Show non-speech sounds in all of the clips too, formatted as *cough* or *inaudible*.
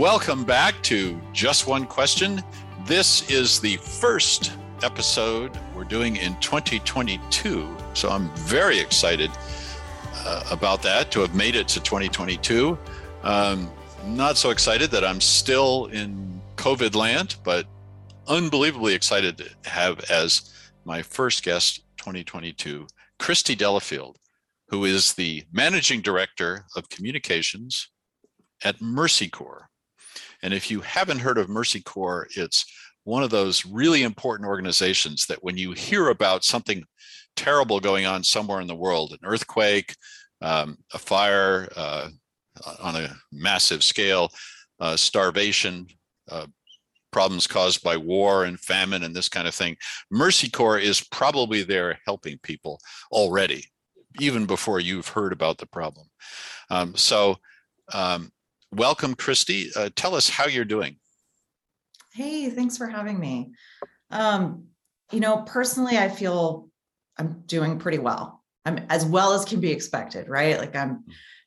Welcome back to Just One Question. This is the first episode we're doing in 2022. So I'm very excited uh, about that to have made it to 2022. Um, not so excited that I'm still in COVID land, but unbelievably excited to have as my first guest 2022 Christy Delafield, who is the managing director of communications at Mercy Corps. And if you haven't heard of Mercy Corps, it's one of those really important organizations that when you hear about something terrible going on somewhere in the world, an earthquake, um, a fire uh, on a massive scale, uh, starvation, uh, problems caused by war and famine and this kind of thing, Mercy Corps is probably there helping people already, even before you've heard about the problem. Um, so, um, welcome, Christy. Uh, tell us how you're doing. Hey, thanks for having me. Um, you know, personally, I feel I'm doing pretty well. I'm as well as can be expected, right? Like I'm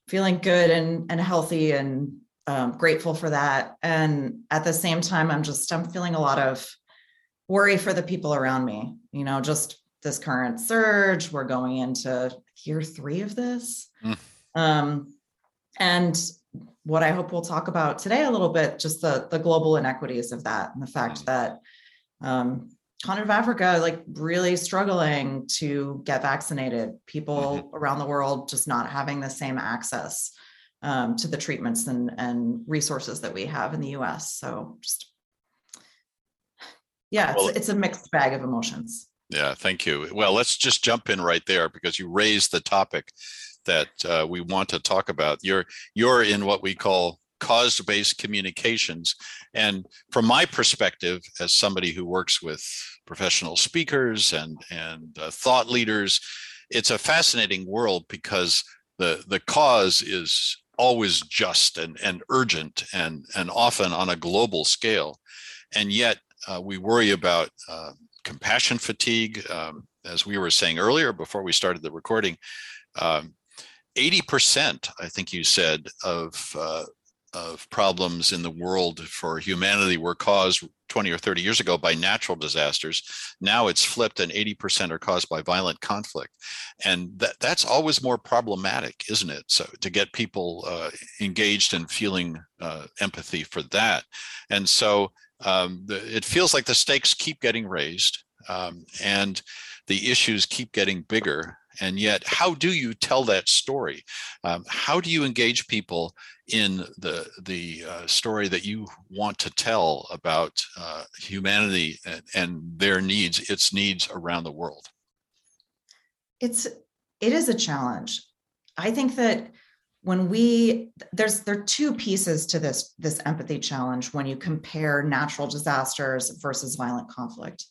feeling good and and healthy and um, grateful for that. And at the same time, I'm just I'm feeling a lot of worry for the people around me. You know, just this current surge. We're going into year three of this. Mm. Um, and what I hope we'll talk about today a little bit, just the the global inequities of that and the fact mm. that um, continent of Africa, like really struggling to get vaccinated, people mm-hmm. around the world just not having the same access um, to the treatments and, and resources that we have in the US. So just, *sighs* yeah, well, it's, it's a mixed bag of emotions. Yeah, thank you. Well, let's just jump in right there because you raised the topic that uh, we want to talk about. You're you're in what we call cause-based communications, and from my perspective, as somebody who works with professional speakers and and uh, thought leaders, it's a fascinating world because the the cause is always just and, and urgent and and often on a global scale, and yet uh, we worry about uh, compassion fatigue, um, as we were saying earlier before we started the recording. Um, 80%, I think you said, of uh, of problems in the world for humanity were caused 20 or 30 years ago by natural disasters. Now it's flipped and 80% are caused by violent conflict. And that, that's always more problematic, isn't it? So to get people uh, engaged and feeling uh, empathy for that. And so um, the, it feels like the stakes keep getting raised um, and the issues keep getting bigger and yet how do you tell that story? Um, how do you engage people in the the uh, story that you want to tell about uh, humanity and, and their needs its needs around the world? It's it is a challenge. I think that when we there's there are two pieces to this this empathy challenge when you compare natural disasters versus violent conflict.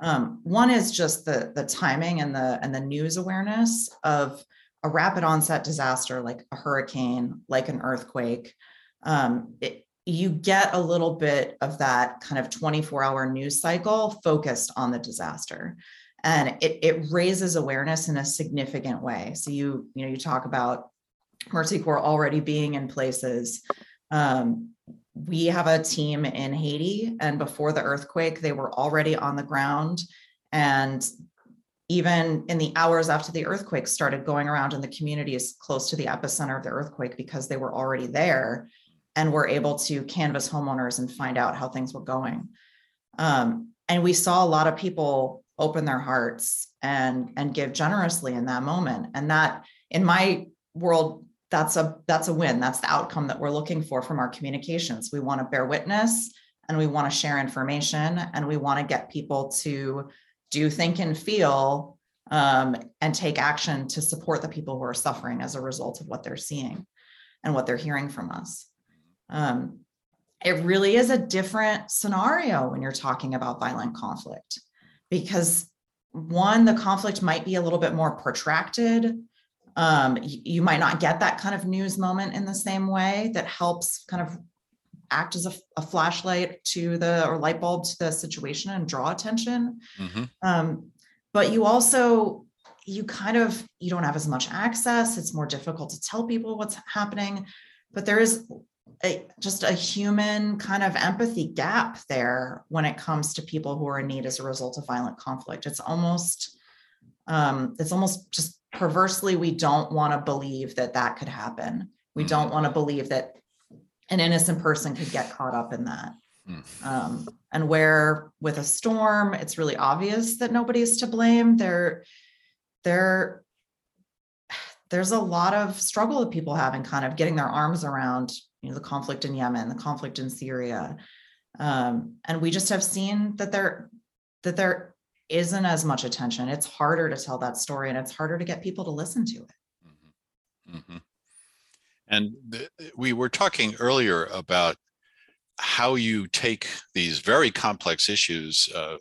Um, one is just the the timing and the and the news awareness of a rapid onset disaster like a hurricane like an earthquake um, it, you get a little bit of that kind of 24 hour news cycle focused on the disaster and it, it raises awareness in a significant way so you you know you talk about Mercy Corps already being in places. Um, we have a team in Haiti, and before the earthquake, they were already on the ground. And even in the hours after the earthquake, started going around in the communities close to the epicenter of the earthquake because they were already there and were able to canvass homeowners and find out how things were going. Um, and we saw a lot of people open their hearts and and give generously in that moment. And that, in my world, that's a that's a win. That's the outcome that we're looking for from our communications. We want to bear witness and we want to share information and we want to get people to do think and feel um, and take action to support the people who are suffering as a result of what they're seeing and what they're hearing from us. Um, it really is a different scenario when you're talking about violent conflict because one the conflict might be a little bit more protracted um, you might not get that kind of news moment in the same way that helps kind of act as a, a flashlight to the or light bulb to the situation and draw attention mm-hmm. um, but you also you kind of you don't have as much access it's more difficult to tell people what's happening but there is a, just a human kind of empathy gap there when it comes to people who are in need as a result of violent conflict. It's almost, um, it's almost just perversely, we don't want to believe that that could happen. We Mhm. don't want to believe that an innocent person could get caught up in that. Mm. Um, and where with a storm, it's really obvious that nobody's to blame. There, there, there's a lot of struggle that people have in kind of getting their arms around, you know, the conflict in Yemen, the conflict in Syria. Um, and we just have seen that there, that there isn't as much attention. It's harder to tell that story and it's harder to get people to listen to it. Mhm. Mhm. And the- we were talking earlier about how you take these very complex issues. uh,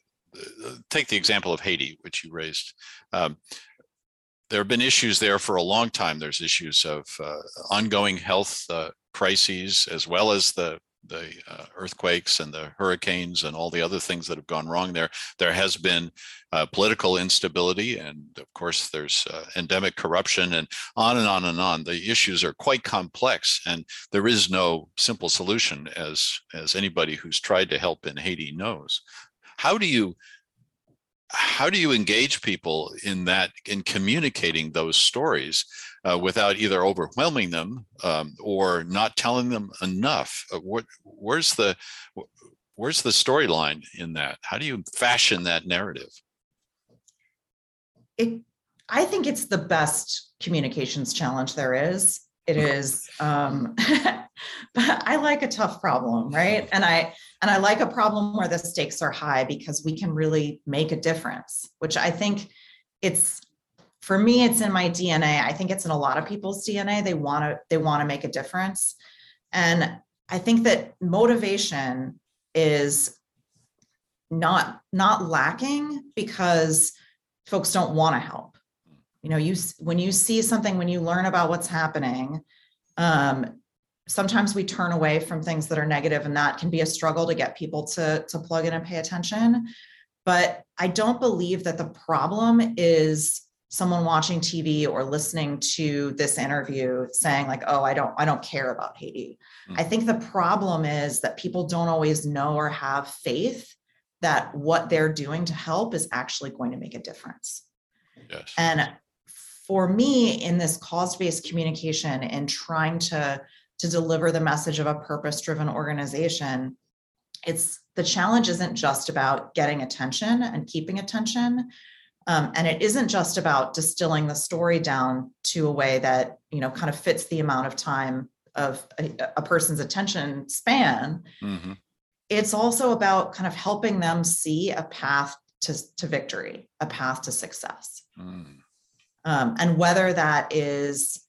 uh, Take the example of Haiti, which you raised. Um, There have been issues there for a long time. There's issues of uh, ongoing health uh, crises as well as the the uh, earthquakes and the hurricanes and all the other things that have gone wrong there. There has been uh, political instability, and of course, there's uh, endemic corruption, and on and on and on. The issues are quite complex, and there is no simple solution, as as anybody who's tried to help in Haiti knows. How do you how do you engage people in that in communicating those stories uh, without either overwhelming them um, or not telling them enough? Uh, what where's the where's the storyline in that? How do you fashion that narrative? it i think it's the best communications challenge there is it is um but *laughs* i like a tough problem right and i and i like a problem where the stakes are high because we can really make a difference which i think it's for me it's in my dna i think it's in a lot of people's dna they want to they want to make a difference. And i think that motivation is not not lacking because folks don't want to help. You know, you when you see something, when you learn about what's happening, um, sometimes we turn away from things that are negative, and that can be a struggle to get people to to plug in and pay attention. But I don't believe that the problem is someone watching TV or listening to this interview saying like, "Oh, I don't, I don't care about Haiti." Hmm. I think the problem is that people don't always know or have faith that what they're doing to help is actually going to make a difference. Yes. And for me, in this cause-based communication and trying to to deliver the message of a purpose-driven organization, it's the challenge isn't just about getting attention and keeping attention. Um, and it isn't just about distilling the story down to a way that you know kind of fits the amount of time of a, a person's attention span Mhm. it's also about kind of helping them see a path to, to victory, a path to success. Mm. Um, and whether that is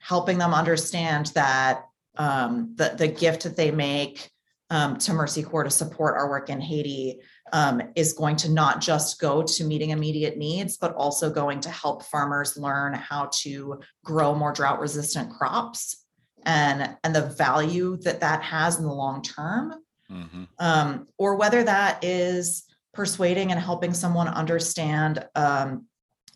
helping them understand that um, the, the gift that they make um, to Mercy Corps to support our work in Haiti um, is going to not just go to meeting immediate needs, but also going to help farmers learn how to grow more drought resistant crops and, and the value that that has in the long term Mhm. um, or whether that is persuading and helping someone understand um,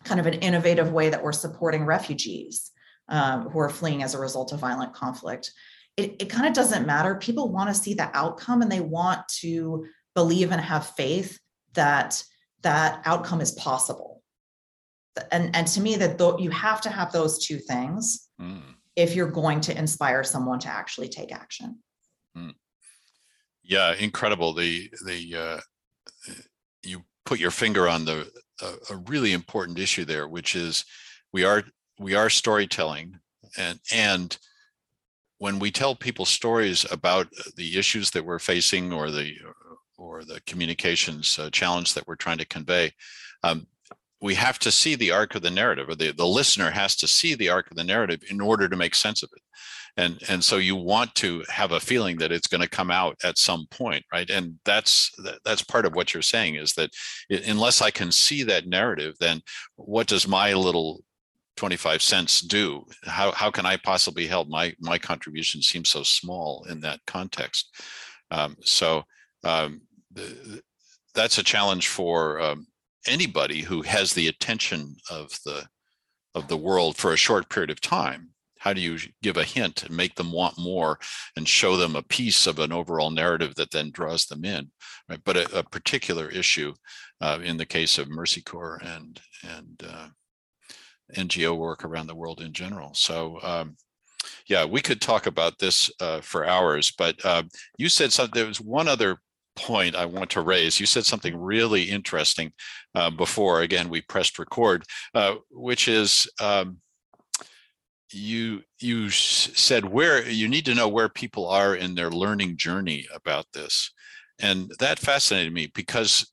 kind of an innovative way that we're supporting refugees um, who are fleeing as a result of violent conflict. It, it kind of doesn't matter. People want to see the outcome and they want to believe and have faith that that outcome is possible. And, and to me, that though you have to have those two things Mm. if you're going to inspire someone to actually take action. Yeah, incredible. The the uh, you put your finger on the a, a really important issue there, which is we are we are storytelling, and and when we tell people stories about the issues that we're facing or the or the communications uh, challenge that we're trying to convey, um, we have to see the arc of the narrative, or the the listener has to see the arc of the narrative in order to make sense of it. And and so you want to have a feeling that it's going to come out at some point right? And that's that's part of what you're saying is that unless i can see that narrative then what does my little 25 cents do? How how can i possibly help? My my contribution seems so small in that context. Um, so um, the, that's a challenge for um, anybody who has the attention of the of the world for a short period of time. How do you give a hint and make them want more and show them a piece of an overall narrative that then draws them in? Right but a, a particular issue uh, in the case of mercy corps and and uh, ngo work around the world in general so um, yeah we could talk about this uh, for hours but uh, you said something there was one other point I want to raise. You said something really interesting uh, before. Again, we pressed record, uh, which is um, you you said where you need to know where people are in their learning journey about this and that fascinated me because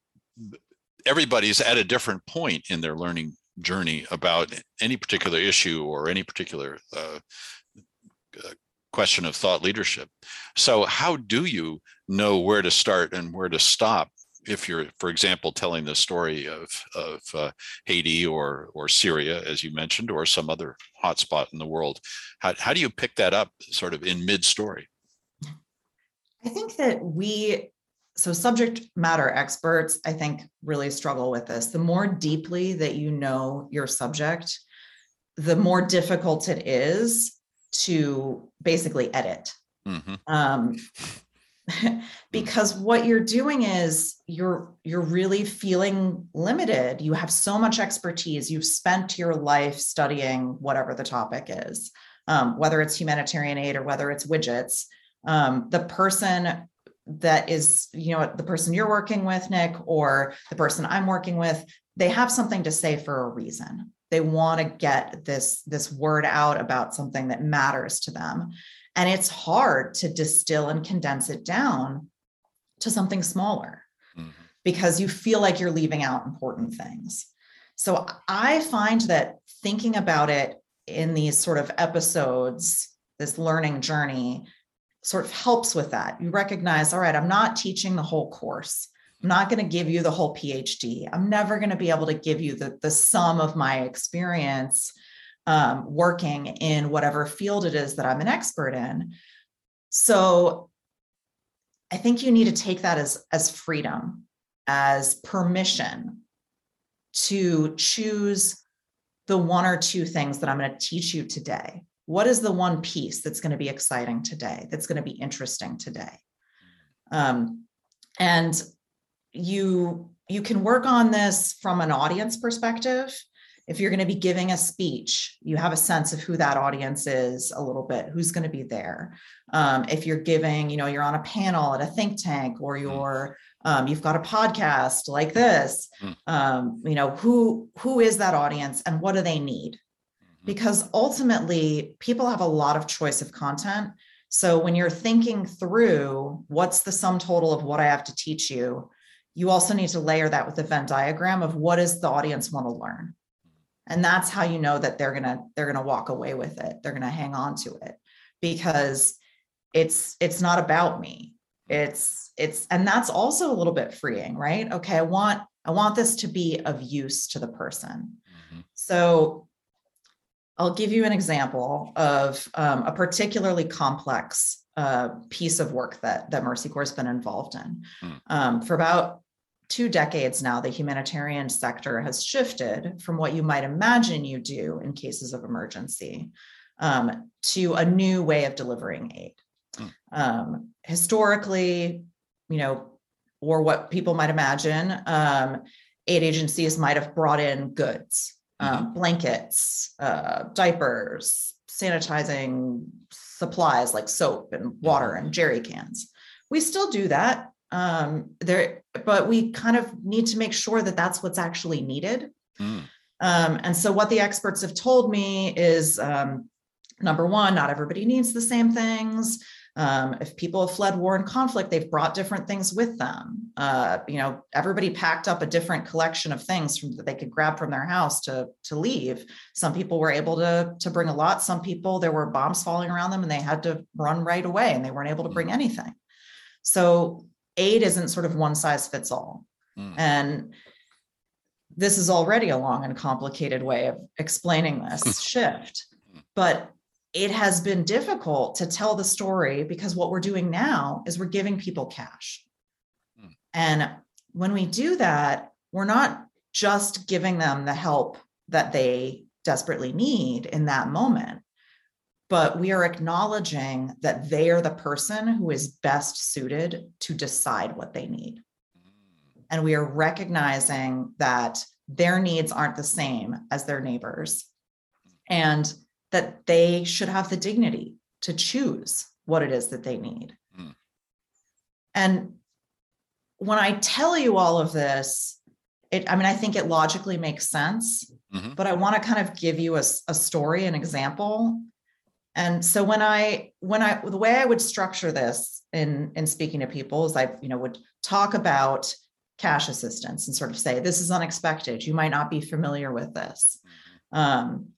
everybody's at a different point in their learning journey about any particular issue or any particular uh, uh question of thought leadership so how do you know where to start and where to stop if you're, for example, telling the story of of uh, Haiti or or Syria, as you mentioned, or some other hotspot in the world, how how do you pick that up, sort of in mid story? I think that we so subject matter experts i think really struggle with this. The more deeply that you know your subject the more difficult it is to basically edit. Mm-hmm. um, *laughs* because what you're doing is you're you're really feeling limited. You have so much expertise. You've spent your life studying whatever the topic is um, whether it's humanitarian aid or whether it's widgets. Um, the person that is you know the person you're working with nick or the person i'm working with they have something to say for a reason they want to get this this word out about something that matters to them and it's hard to distill and condense it down to something smaller mm-hmm. because you feel like you're leaving out important things. So I find that thinking about it in these sort of episodes, this learning journey, sort of helps with that. You recognize, all right, I'm not teaching the whole course. I'm not going to give you the whole PhD. I'm never going to be able to give you the, the sum of my experience um, working in whatever field it is that I'm an expert in. So I think you need to take that as, as freedom, as permission to choose the one or two things that I'm going to teach you today. What is the one piece that's going to be exciting today, that's going to be interesting today? Um, and you you can work on this from an audience perspective if you're going to be giving a speech, you have a sense of who that audience is a little bit, who's going to be there. Um, if you're giving, you know, you're on a panel at a think tank or mm. you're um, you've got a podcast like this, mm. um, you know, who who is that audience and what do they need? Because ultimately, people have a lot of choice of content. So when you're thinking through what's the sum total of what I have to teach you, you also need to layer that with a Venn diagram of what does the audience want to learn? And that's how you know that they're gonna they're gonna walk away with it. They're gonna hang on to it because it's it's not about me. It's it's and that's also a little bit freeing right? Okay i want i want this to be of use to the person. Mm-hmm. so i'll give you an example of um, a particularly complex uh, piece of work that that mercy corps has been involved in mm. um, for about two decades now, the humanitarian sector has shifted from what you might imagine you do in cases of emergency um, to a new way of delivering aid. Mm. Um, historically, you know, or what people might imagine, um, aid agencies might have brought in goods, mm-hmm. blankets, uh, diapers, sanitizing supplies like soap and water mm-hmm. and jerry cans. We still do that um, there, but we kind of need to make sure that that's what's actually needed. Mm. Um, and so, what the experts have told me is um, number one, not everybody needs the same things. Um, if people have fled war and conflict, they've brought different things with them. Uh, you know, everybody packed up a different collection of things from, that they could grab from their house to to leave. Some people were able to to bring a lot. Some people there were bombs falling around them and they had to run right away and they weren't able to bring mm. anything. So aid isn't sort of one size fits all. Mm. And this is already a long and complicated way of explaining this *laughs* shift. Hmm. But it has been difficult to tell the story because what we're doing now is we're giving people cash. Mm. And when we do that, we're not just giving them the help that they desperately need in that moment. but we are acknowledging that they are the person who is best suited to decide what they need. And we are recognizing that their needs aren't the same as their neighbors and that they should have the dignity to choose what it is that they need. Mm. And when I tell you all of this, it, I mean, I think it logically makes sense, Mhm. but I want to kind of give you a, a story, an example. And so when I, when I, the way I would structure this in, in speaking to people is I, you know, would talk about cash assistance and sort of say, this is unexpected. You might not be familiar with this. Um,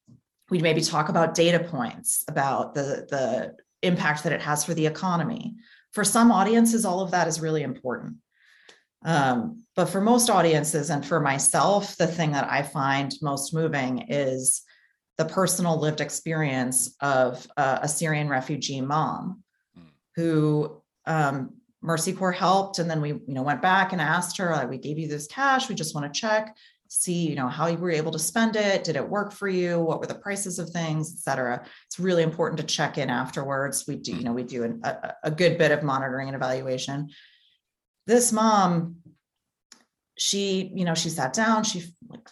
we'd maybe talk about data points about the, the impact that it has for the economy. For some audiences, all of that is really important. Um, but for most audiences and for myself, the thing that I find most moving is the personal lived experience of uh, a Syrian refugee mom Mm. who um, Mercy Corps helped, and then we, you know, went back and asked her, like, "We gave you this cash. We just want to check, see, you know, how you were able to spend it. Did it work for you? What were the prices of things, et cetera?" It's really important to check in afterwards. We do, you know, we do an, a, a good bit of monitoring and evaluation. This mom, she, you know, she sat down. She like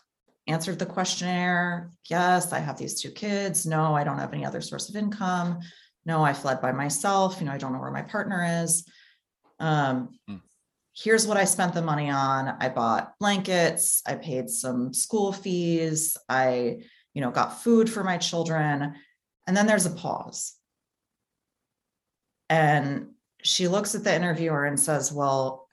answered the questionnaire. Yes, I have these two kids. No, I don't have any other source of income. No, I fled by myself. You know, I don't know where my partner is. Um, Hmm. Here's what I spent the money on. I bought blankets. I paid some school fees. I, you know, got food for my children. And then there's a pause. And she looks at the interviewer and says, Well,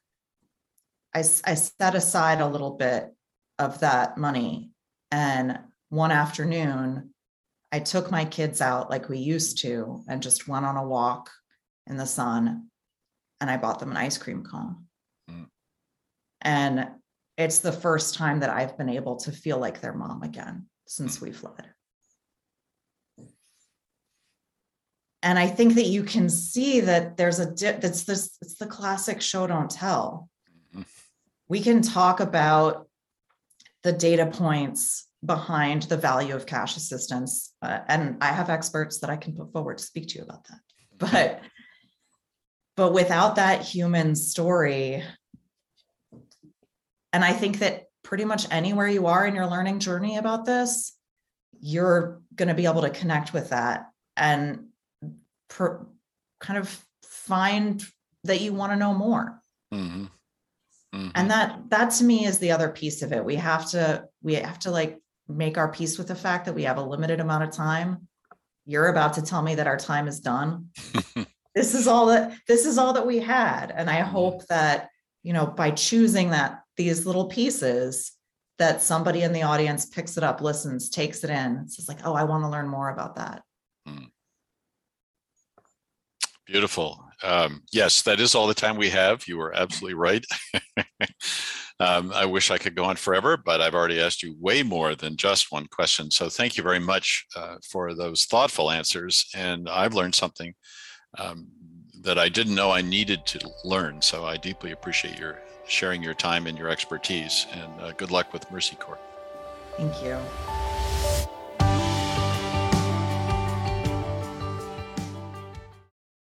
I, I set aside a little bit of that money. And one afternoon, I took my kids out like we used to and just went on a walk in the sun and I bought them an ice cream cone. And it's the first time that I've been able to feel like their mom again since we fled. And I think that you can see that there's a dip that's this it's the classic show don't tell. Mhm. We can talk about the data points behind the value of cash assistance. uh, and I have experts that I can put forward to speak to you about that. But but without that human story, and I think that pretty much anywhere you are in your learning journey about this, you're going to be able to connect with that and per, kind of find that you want to know more. Mhm. Mhm. and that that to me is the other piece of it. We have to we have to like make our peace with the fact that we have a limited amount of time. You're about to tell me that our time is done. *laughs* This is all that this is all that we had. And i hope that you know by choosing that these little pieces that somebody in the audience picks it up listens takes it in it's like oh i want to learn more about that Beautiful. Um, yes, that is all the time we have. You are absolutely right. *laughs* um, I wish I could go on forever, but I've already asked you way more than just one question. So thank you very much uh, for those thoughtful answers. And I've learned something um, that I didn't know I needed to learn. So I deeply appreciate your sharing your time and your expertise. And uh, good luck with Mercy Corps. thank you